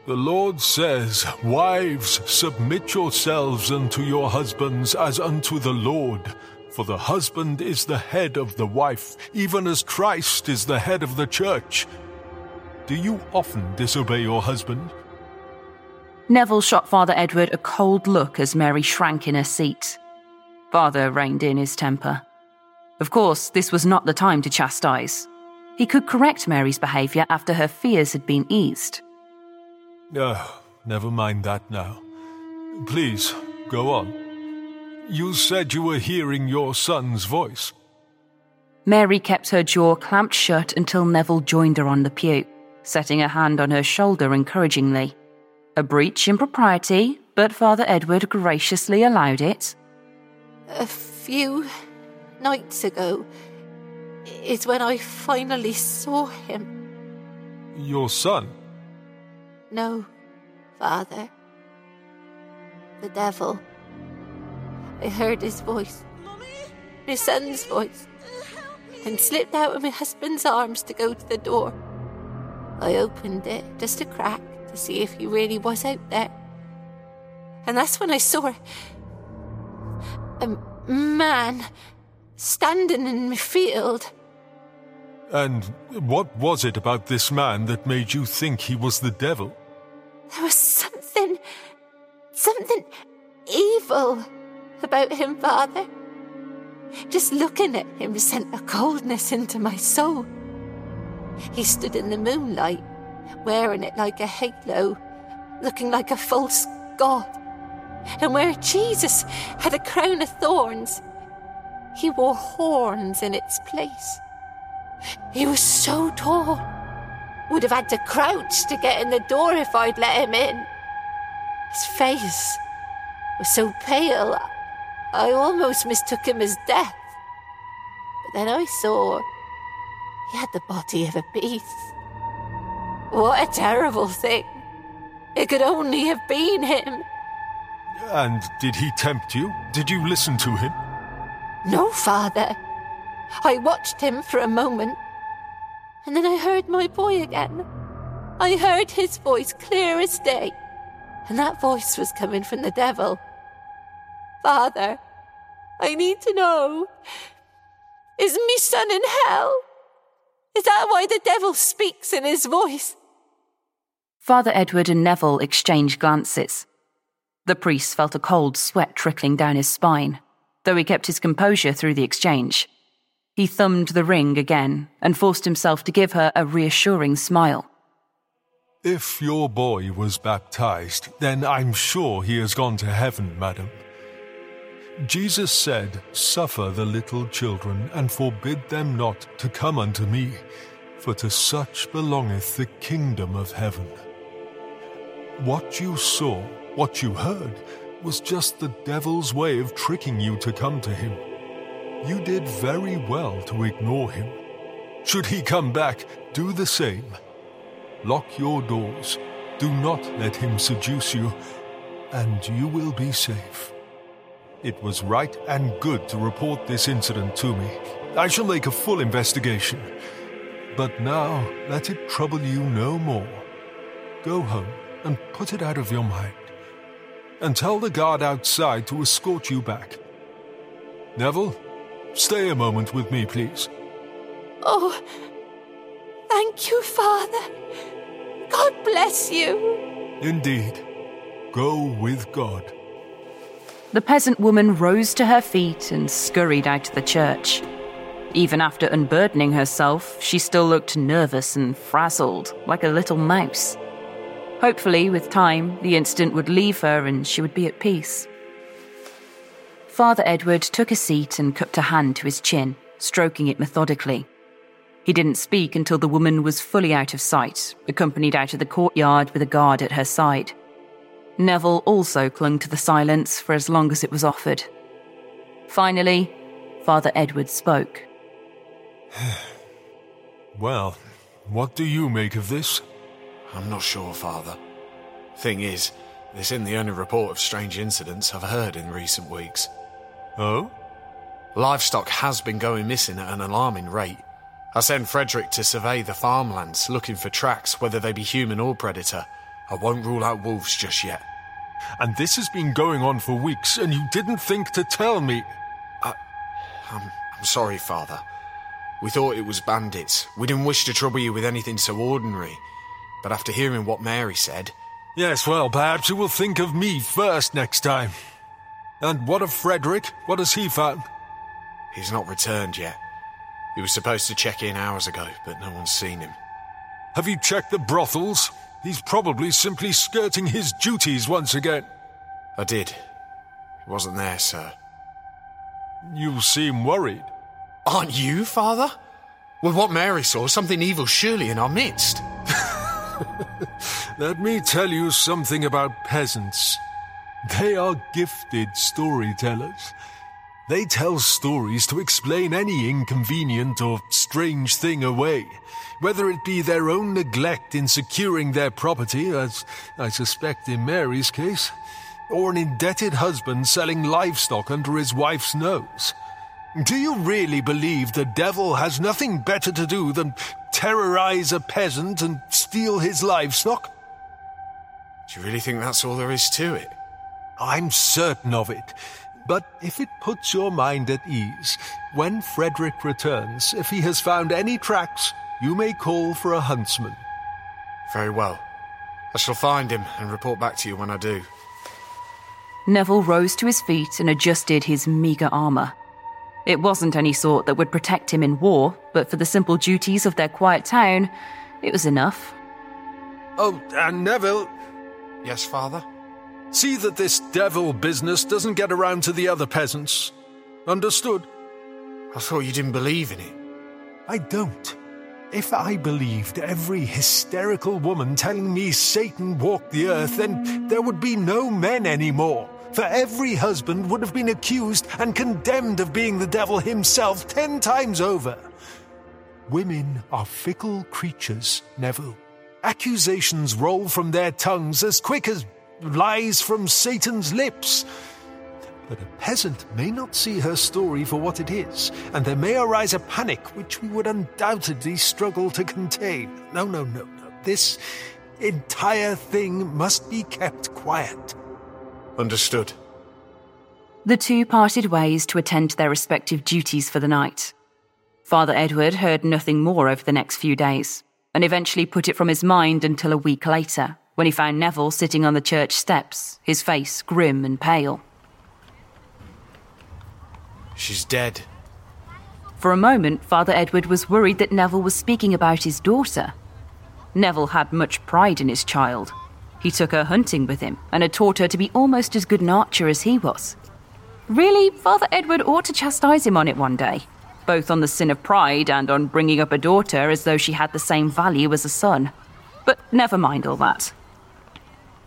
S7: The Lord says, Wives, submit yourselves unto your husbands as unto the Lord. For the husband is the head of the wife, even as Christ is the head of the church. Do you often disobey your husband?
S5: Neville shot Father Edward a cold look as Mary shrank in her seat. Father reined in his temper. Of course, this was not the time to chastise. He could correct Mary's behaviour after her fears had been eased.
S7: Oh, never mind that now. Please, go on. You said you were hearing your son's voice.
S5: Mary kept her jaw clamped shut until Neville joined her on the pew, setting a hand on her shoulder encouragingly. A breach in propriety, but Father Edward graciously allowed it.
S8: A few nights ago is when I finally saw him.
S7: Your son?
S8: No, Father. The devil. I heard his voice. My son's voice. And slipped out of my husband's arms to go to the door. I opened it just a crack to see if he really was out there. And that's when I saw a man standing in my field.
S7: And what was it about this man that made you think he was the devil?
S8: There was something. something evil about him, Father. Just looking at him sent a coldness into my soul. He stood in the moonlight, wearing it like a halo, looking like a false god. And where Jesus had a crown of thorns, he wore horns in its place. He was so tall. Would have had to crouch to get in the door if I'd let him in. His face was so pale, I almost mistook him as death. But then I saw he had the body of a beast. What a terrible thing. It could only have been him.
S7: And did he tempt you? Did you listen to him?
S8: No, father. I watched him for a moment, and then I heard my boy again. I heard his voice clear as day, and that voice was coming from the devil. Father, I need to know is me son in hell? Is that why the devil speaks in his voice?
S5: Father Edward and Neville exchanged glances. The priest felt a cold sweat trickling down his spine, though he kept his composure through the exchange. He thumbed the ring again and forced himself to give her a reassuring smile.
S7: If your boy was baptized, then I'm sure he has gone to heaven, madam. Jesus said, Suffer the little children, and forbid them not to come unto me, for to such belongeth the kingdom of heaven. What you saw, what you heard, was just the devil's way of tricking you to come to him. You did very well to ignore him. Should he come back, do the same. Lock your doors. Do not let him seduce you, and you will be safe. It was right and good to report this incident to me. I shall make a full investigation. But now, let it trouble you no more. Go home and put it out of your mind. And tell the guard outside to escort you back. Neville, stay a moment with me, please.
S8: Oh, thank you, Father. God bless you.
S7: Indeed. Go with God.
S5: The peasant woman rose to her feet and scurried out of the church. Even after unburdening herself, she still looked nervous and frazzled, like a little mouse. Hopefully, with time, the incident would leave her and she would be at peace. Father Edward took a seat and cupped a hand to his chin, stroking it methodically. He didn't speak until the woman was fully out of sight, accompanied out of the courtyard with a guard at her side. Neville also clung to the silence for as long as it was offered. Finally, Father Edward spoke.
S7: well, what do you make of this?
S6: I'm not sure, Father. Thing is, this isn't the only report of strange incidents I've heard in recent weeks.
S7: Oh?
S6: Livestock has been going missing at an alarming rate. I sent Frederick to survey the farmlands, looking for tracks, whether they be human or predator. I won't rule out wolves just yet.
S7: And this has been going on for weeks, and you didn't think to tell me.
S6: I, I'm, I'm sorry, Father. We thought it was bandits. We didn't wish to trouble you with anything so ordinary. But after hearing what Mary said.
S7: Yes, well, perhaps you will think of me first next time. And what of Frederick? What has he found?
S6: He's not returned yet. He was supposed to check in hours ago, but no one's seen him.
S7: Have you checked the brothels? He's probably simply skirting his duties once again.
S6: I did. He wasn't there, sir.
S7: You seem worried.
S6: Aren't you, Father? With what Mary saw, something evil surely in our midst.
S7: Let me tell you something about peasants. They are gifted storytellers. They tell stories to explain any inconvenient or strange thing away, whether it be their own neglect in securing their property, as I suspect in Mary's case, or an indebted husband selling livestock under his wife's nose. Do you really believe the devil has nothing better to do than terrorize a peasant and steal his livestock?
S6: Do you really think that's all there is to it?
S7: I'm certain of it. But if it puts your mind at ease, when Frederick returns, if he has found any tracks, you may call for a huntsman.
S6: Very well. I shall find him and report back to you when I do.
S5: Neville rose to his feet and adjusted his meagre armour. It wasn't any sort that would protect him in war, but for the simple duties of their quiet town, it was enough.
S7: Oh, and Neville.
S6: Yes, father?
S7: See that this devil business doesn't get around to the other peasants. Understood?
S6: I thought you didn't believe in it.
S7: I don't. If I believed every hysterical woman telling me Satan walked the earth, then there would be no men anymore. For every husband would have been accused and condemned of being the devil himself ten times over. Women are fickle creatures, Neville. Accusations roll from their tongues as quick as lies from Satan's lips. But a peasant may not see her story for what it is, and there may arise a panic which we would undoubtedly struggle to contain. No, no, no, no. This entire thing must be kept quiet.
S6: Understood.
S5: The two parted ways to attend to their respective duties for the night. Father Edward heard nothing more over the next few days, and eventually put it from his mind until a week later, when he found Neville sitting on the church steps, his face grim and pale.
S6: She's dead.
S5: For a moment, Father Edward was worried that Neville was speaking about his daughter. Neville had much pride in his child. He took her hunting with him and had taught her to be almost as good an archer as he was. Really, Father Edward ought to chastise him on it one day, both on the sin of pride and on bringing up a daughter as though she had the same value as a son. But never mind all that.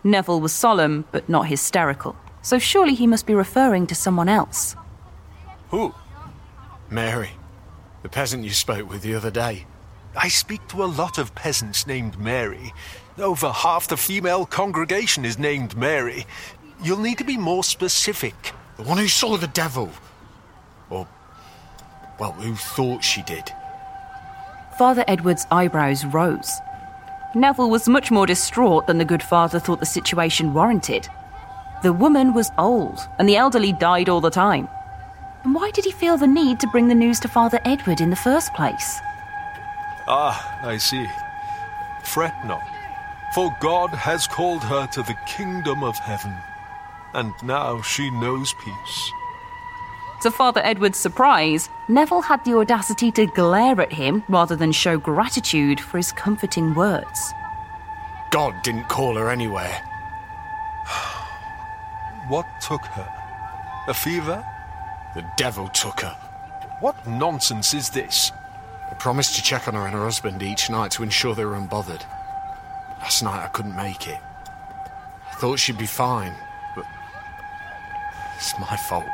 S5: Neville was solemn, but not hysterical, so surely he must be referring to someone else.
S7: Who?
S6: Mary, the peasant you spoke with the other day.
S7: I speak to a lot of peasants named Mary. Over half the female congregation is named Mary. You'll need to be more specific.
S6: The one who saw the devil. Or, well, who thought she did.
S5: Father Edward's eyebrows rose. Neville was much more distraught than the good father thought the situation warranted. The woman was old, and the elderly died all the time. And why did he feel the need to bring the news to Father Edward in the first place?
S7: Ah, I see. Fret not, for God has called her to the kingdom of heaven, and now she knows peace.
S5: To Father Edward's surprise, Neville had the audacity to glare at him rather than show gratitude for his comforting words.
S6: God didn't call her anywhere.
S7: What took her? A fever?
S6: The devil took her.
S7: What nonsense is this?
S6: I promised to check on her and her husband each night to ensure they were unbothered. Last night I couldn't make it. I thought she'd be fine, but it's my fault.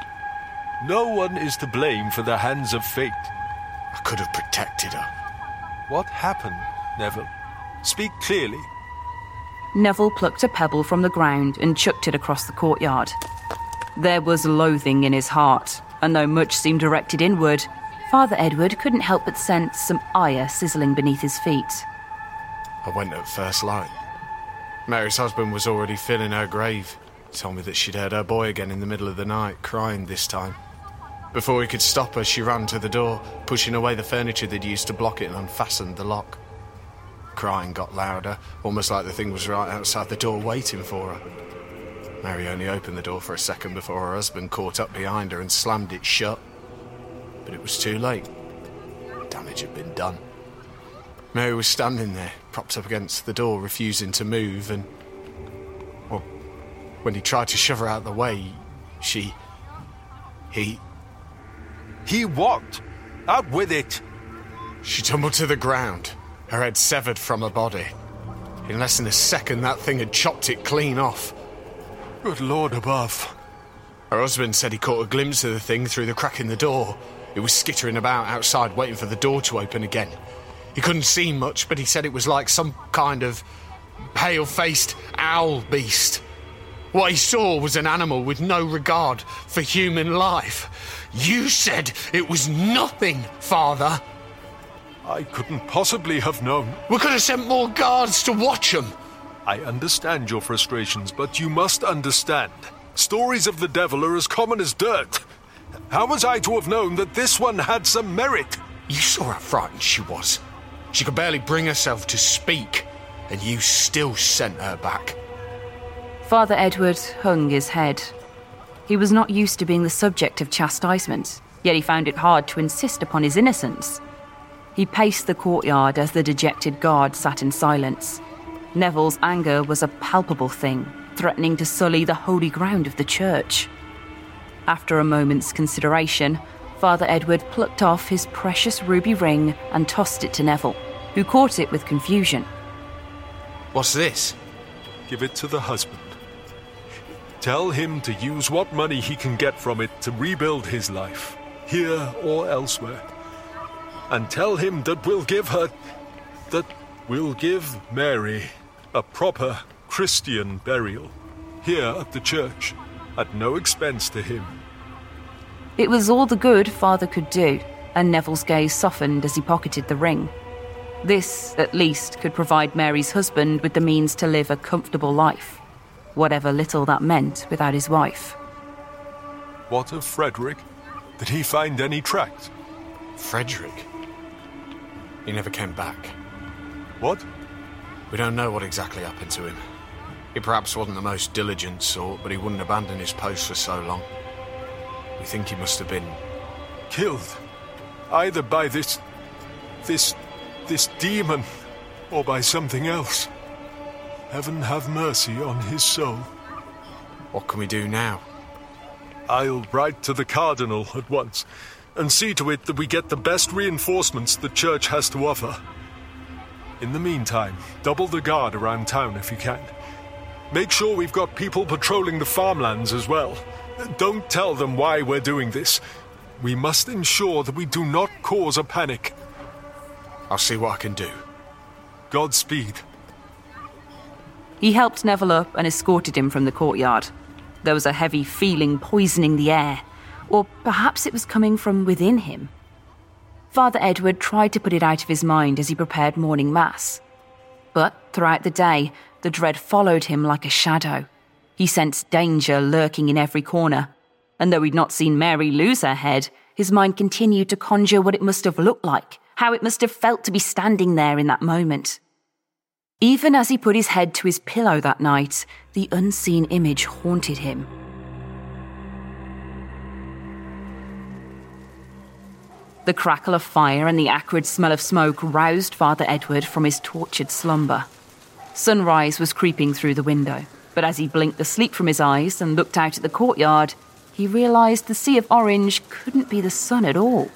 S7: No one is to blame for the hands of fate.
S6: I could have protected her.
S7: What happened, Neville? Speak clearly.
S5: Neville plucked a pebble from the ground and chucked it across the courtyard. There was loathing in his heart, and though much seemed directed inward, Father Edward couldn't help but sense some ire sizzling beneath his feet.
S6: I went at first light. Mary's husband was already filling her grave. Told me that she'd heard her boy again in the middle of the night, crying this time. Before he could stop her, she ran to the door, pushing away the furniture they'd used to block it and unfastened the lock. Crying got louder, almost like the thing was right outside the door waiting for her. Mary only opened the door for a second before her husband caught up behind her and slammed it shut. But it was too late. Damage had been done. Mary was standing there, propped up against the door, refusing to move, and. Well, when he tried to shove her out of the way, she. He.
S7: He walked. Out with it!
S6: She tumbled to the ground, her head severed from her body. In less than a second, that thing had chopped it clean off.
S7: Good Lord above.
S6: Her husband said he caught a glimpse of the thing through the crack in the door. It was skittering about outside, waiting for the door to open again. He couldn't see much, but he said it was like some kind of pale faced owl beast. What he saw was an animal with no regard for human life. You said it was nothing, Father.
S7: I couldn't possibly have known.
S6: We could have sent more guards to watch him.
S7: I understand your frustrations, but you must understand. Stories of the devil are as common as dirt. How was I to have known that this one had some merit?
S6: You saw how frightened she was. She could barely bring herself to speak, and you still sent her back.
S5: Father Edward hung his head. He was not used to being the subject of chastisement, yet he found it hard to insist upon his innocence. He paced the courtyard as the dejected guard sat in silence. Neville's anger was a palpable thing, threatening to sully the holy ground of the church. After a moment's consideration, Father Edward plucked off his precious ruby ring and tossed it to Neville, who caught it with confusion.
S6: What's this?
S7: Give it to the husband. Tell him to use what money he can get from it to rebuild his life, here or elsewhere. And tell him that we'll give her. that we'll give Mary a proper Christian burial, here at the church, at no expense to him.
S5: It was all the good father could do, and Neville's gaze softened as he pocketed the ring. This, at least, could provide Mary's husband with the means to live a comfortable life, whatever little that meant without his wife.
S7: What of Frederick? Did he find any tracks?
S6: Frederick? He never came back.
S7: What?
S6: We don't know what exactly happened to him. He perhaps wasn't the most diligent sort, but he wouldn't abandon his post for so long. We think he must have been.
S7: Killed. Either by this. this. this demon, or by something else. Heaven have mercy on his soul.
S6: What can we do now?
S7: I'll write to the Cardinal at once and see to it that we get the best reinforcements the church has to offer. In the meantime, double the guard around town if you can. Make sure we've got people patrolling the farmlands as well. Don't tell them why we're doing this. We must ensure that we do not cause a panic.
S6: I'll see what I can do.
S7: Godspeed.
S5: He helped Neville up and escorted him from the courtyard. There was a heavy feeling poisoning the air, or perhaps it was coming from within him. Father Edward tried to put it out of his mind as he prepared morning mass. But throughout the day, the dread followed him like a shadow. He sensed danger lurking in every corner, and though he'd not seen Mary lose her head, his mind continued to conjure what it must have looked like, how it must have felt to be standing there in that moment. Even as he put his head to his pillow that night, the unseen image haunted him. The crackle of fire and the acrid smell of smoke roused Father Edward from his tortured slumber. Sunrise was creeping through the window, but as he blinked the sleep from his eyes and looked out at the courtyard, he realised the sea of orange couldn't be the sun at all.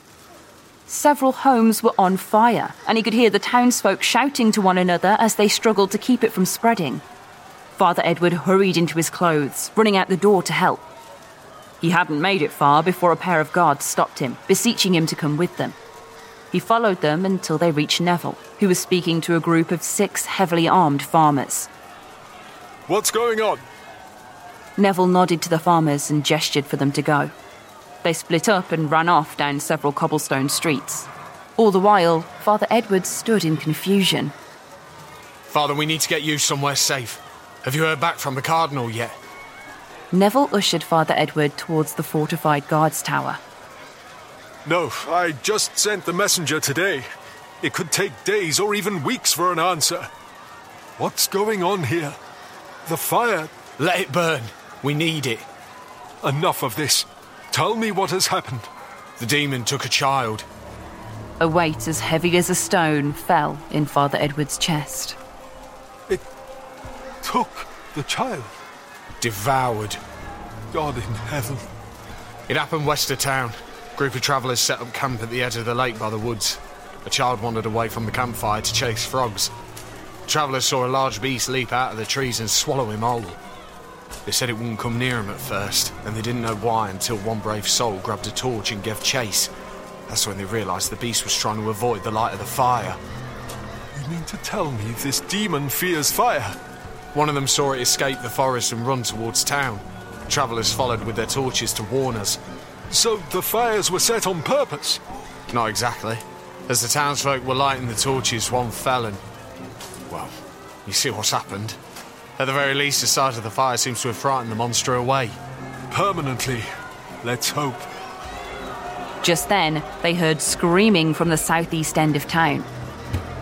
S5: Several homes were on fire, and he could hear the townsfolk shouting to one another as they struggled to keep it from spreading. Father Edward hurried into his clothes, running out the door to help. He hadn't made it far before a pair of guards stopped him, beseeching him to come with them. He followed them until they reached Neville, who was speaking to a group of six heavily armed farmers.
S7: What's going on?
S5: Neville nodded to the farmers and gestured for them to go. They split up and ran off down several cobblestone streets. All the while, Father Edward stood in confusion.
S6: Father, we need to get you somewhere safe. Have you heard back from the Cardinal yet?
S5: Neville ushered Father Edward towards the fortified guards tower.
S7: No, I just sent the messenger today. It could take days or even weeks for an answer. What's going on here? The fire.
S6: Let it burn. We need it.
S7: Enough of this. Tell me what has happened.
S6: The demon took a child.
S5: A weight as heavy as a stone fell in Father Edward's chest.
S7: It took the child.
S6: Devoured.
S7: God in heaven.
S6: It happened west of town. A Group of travellers set up camp at the edge of the lake by the woods. A child wandered away from the campfire to chase frogs. Travellers saw a large beast leap out of the trees and swallow him whole. They said it wouldn't come near him at first, and they didn't know why until one brave soul grabbed a torch and gave chase. That's when they realised the beast was trying to avoid the light of the fire.
S7: You mean to tell me this demon fears fire?
S6: One of them saw it escape the forest and run towards town. Travellers followed with their torches to warn us.
S7: So the fires were set on purpose?
S6: Not exactly. As the townsfolk were lighting the torches, one fell and. Well, you see what's happened. At the very least, the sight of the fire seems to have frightened the monster away.
S7: Permanently. Let's hope.
S5: Just then, they heard screaming from the southeast end of town.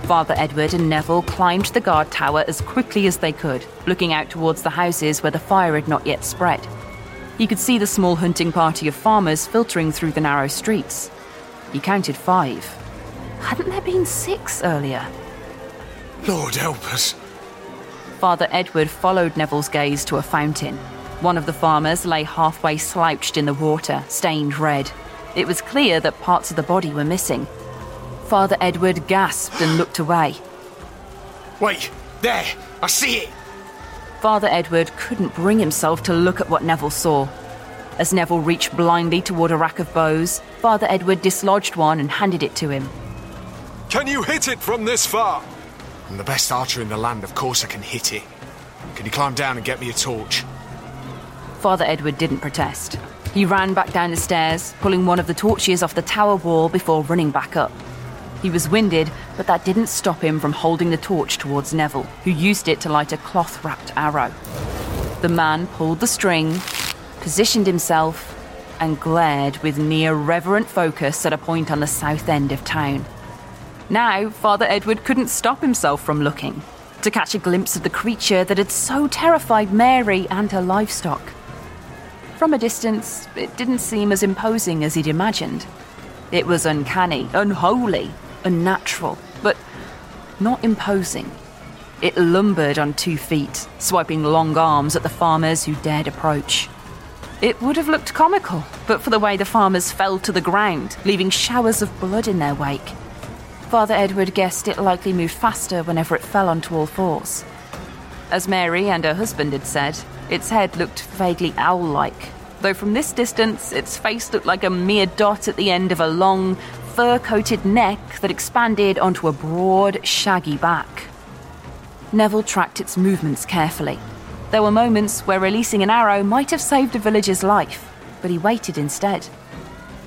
S5: Father Edward and Neville climbed the guard tower as quickly as they could, looking out towards the houses where the fire had not yet spread. He could see the small hunting party of farmers filtering through the narrow streets. He counted five. Hadn't there been six earlier?
S6: Lord help us.
S5: Father Edward followed Neville's gaze to a fountain. One of the farmers lay halfway slouched in the water, stained red. It was clear that parts of the body were missing. Father Edward gasped and looked away.
S6: Wait, there! I see it!
S5: Father Edward couldn't bring himself to look at what Neville saw. As Neville reached blindly toward a rack of bows, Father Edward dislodged one and handed it to him.
S7: Can you hit it from this far?
S6: I'm the best archer in the land, of course I can hit it. Can you climb down and get me a torch?
S5: Father Edward didn't protest. He ran back down the stairs, pulling one of the torches off the tower wall before running back up. He was winded, but that didn't stop him from holding the torch towards Neville, who used it to light a cloth wrapped arrow. The man pulled the string, positioned himself, and glared with near reverent focus at a point on the south end of town. Now, Father Edward couldn't stop himself from looking to catch a glimpse of the creature that had so terrified Mary and her livestock. From a distance, it didn't seem as imposing as he'd imagined. It was uncanny, unholy, unnatural, but not imposing. It lumbered on two feet, swiping long arms at the farmers who dared approach. It would have looked comical, but for the way the farmers fell to the ground, leaving showers of blood in their wake. Father Edward guessed it likely moved faster whenever it fell onto all fours. As Mary and her husband had said, its head looked vaguely owl like, though from this distance, its face looked like a mere dot at the end of a long, fur coated neck that expanded onto a broad, shaggy back. Neville tracked its movements carefully. There were moments where releasing an arrow might have saved a villager's life, but he waited instead.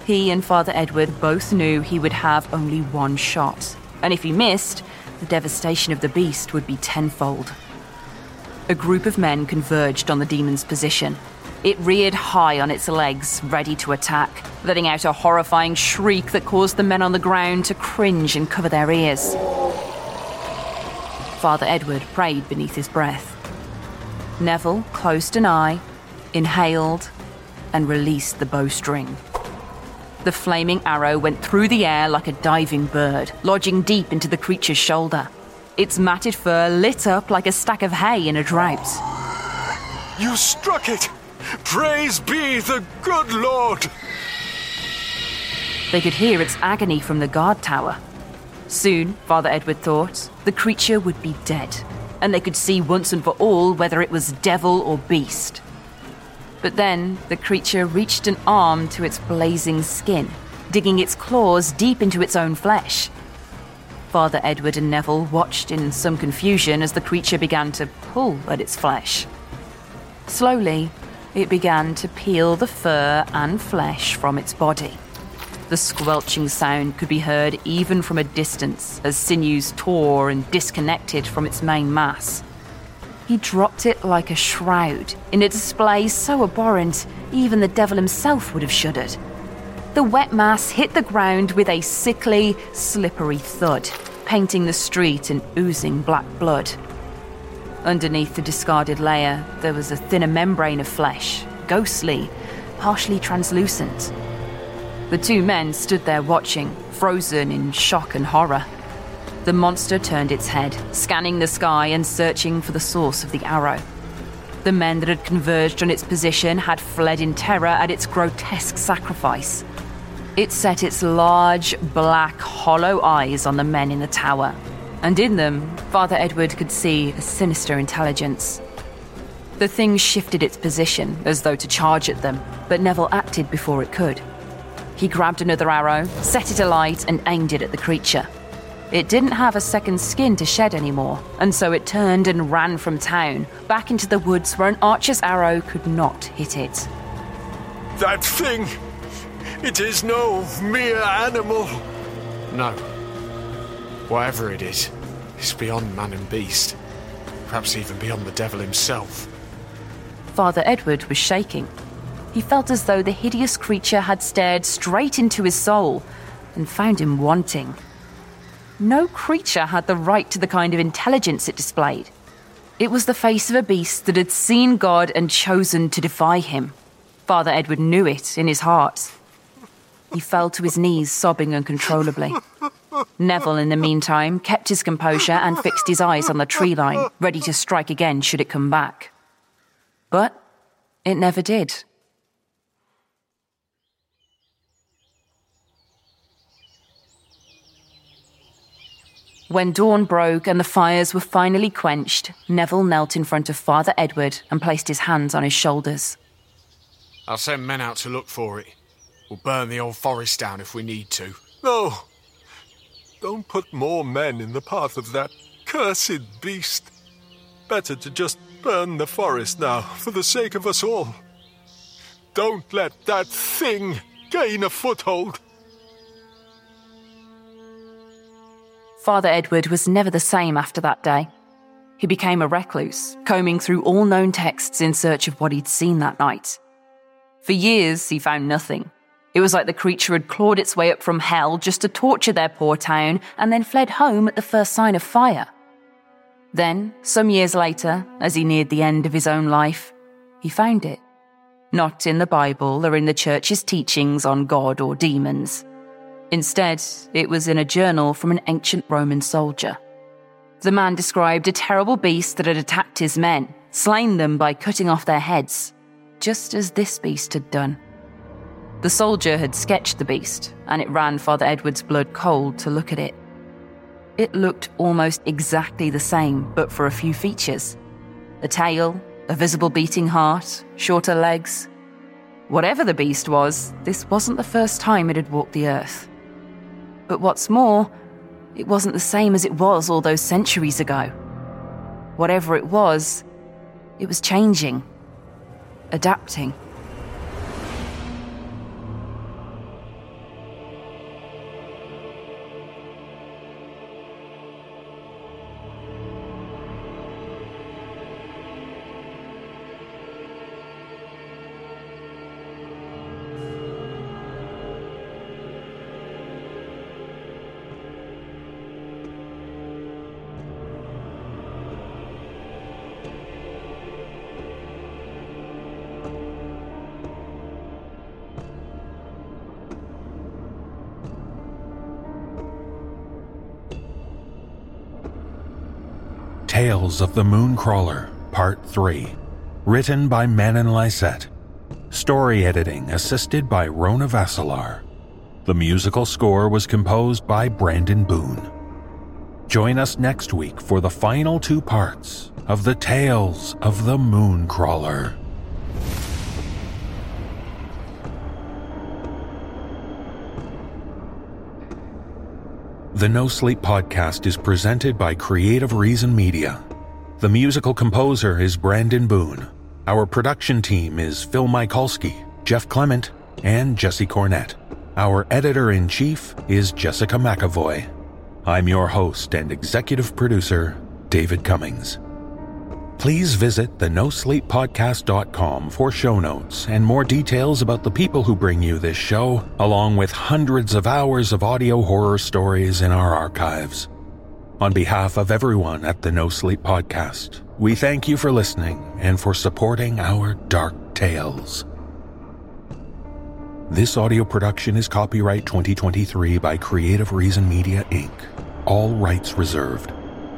S5: He and Father Edward both knew he would have only one shot, and if he missed, the devastation of the beast would be tenfold. A group of men converged on the demon's position. It reared high on its legs, ready to attack, letting out a horrifying shriek that caused the men on the ground to cringe and cover their ears. Father Edward prayed beneath his breath. Neville closed an eye, inhaled, and released the bowstring. The flaming arrow went through the air like a diving bird, lodging deep into the creature's shoulder. Its matted fur lit up like a stack of hay in a drought.
S7: You struck it! Praise be the good Lord!
S5: They could hear its agony from the guard tower. Soon, Father Edward thought, the creature would be dead, and they could see once and for all whether it was devil or beast. But then the creature reached an arm to its blazing skin, digging its claws deep into its own flesh. Father Edward and Neville watched in some confusion as the creature began to pull at its flesh. Slowly, it began to peel the fur and flesh from its body. The squelching sound could be heard even from a distance as sinews tore and disconnected from its main mass. He dropped it like a shroud in a display so abhorrent even the devil himself would have shuddered. The wet mass hit the ground with a sickly, slippery thud, painting the street in oozing black blood. Underneath the discarded layer, there was a thinner membrane of flesh, ghostly, partially translucent. The two men stood there watching, frozen in shock and horror. The monster turned its head, scanning the sky and searching for the source of the arrow. The men that had converged on its position had fled in terror at its grotesque sacrifice. It set its large, black, hollow eyes on the men in the tower, and in them, Father Edward could see a sinister intelligence. The thing shifted its position as though to charge at them, but Neville acted before it could. He grabbed another arrow, set it alight, and aimed it at the creature. It didn't have a second skin to shed anymore, and so it turned and ran from town, back into the woods where an archer's arrow could not hit it.
S7: That thing! It is no mere animal!
S6: No. Whatever it is, it's beyond man and beast. Perhaps even beyond the devil himself.
S5: Father Edward was shaking. He felt as though the hideous creature had stared straight into his soul and found him wanting. No creature had the right to the kind of intelligence it displayed. It was the face of a beast that had seen God and chosen to defy him. Father Edward knew it in his heart. He fell to his knees, sobbing uncontrollably. Neville, in the meantime, kept his composure and fixed his eyes on the tree line, ready to strike again should it come back. But it never did. When dawn broke and the fires were finally quenched, Neville knelt in front of Father Edward and placed his hands on his shoulders.
S6: I'll send men out to look for it. We'll burn the old forest down if we need to.
S7: No! Don't put more men in the path of that cursed beast. Better to just burn the forest now, for the sake of us all. Don't let that thing gain a foothold.
S5: Father Edward was never the same after that day. He became a recluse, combing through all known texts in search of what he'd seen that night. For years, he found nothing. It was like the creature had clawed its way up from hell just to torture their poor town and then fled home at the first sign of fire. Then, some years later, as he neared the end of his own life, he found it. Not in the Bible or in the church's teachings on God or demons. Instead, it was in a journal from an ancient Roman soldier. The man described a terrible beast that had attacked his men, slain them by cutting off their heads, just as this beast had done. The soldier had sketched the beast, and it ran Father Edward's blood cold to look at it. It looked almost exactly the same, but for a few features a tail, a visible beating heart, shorter legs. Whatever the beast was, this wasn't the first time it had walked the earth. But what's more, it wasn't the same as it was all those centuries ago. Whatever it was, it was changing, adapting.
S1: Tales of the Moon Crawler, Part 3. Written by Manen Lyset. Story editing assisted by Rona Vaselaar. The musical score was composed by Brandon Boone. Join us next week for the final two parts of the Tales of the Moon Crawler. The NoSleep Podcast is presented by Creative Reason Media. The musical composer is Brandon Boone. Our production team is Phil Michalski, Jeff Clement, and Jesse Cornett. Our editor in chief is Jessica McAvoy. I'm your host and executive producer, David Cummings. Please visit the nosleeppodcast.com for show notes and more details about the people who bring you this show, along with hundreds of hours of audio horror stories in our archives. On behalf of everyone at the NoSleep Podcast, we thank you for listening and for supporting our dark tales. This audio production is copyright 2023 by Creative Reason Media Inc., all rights reserved.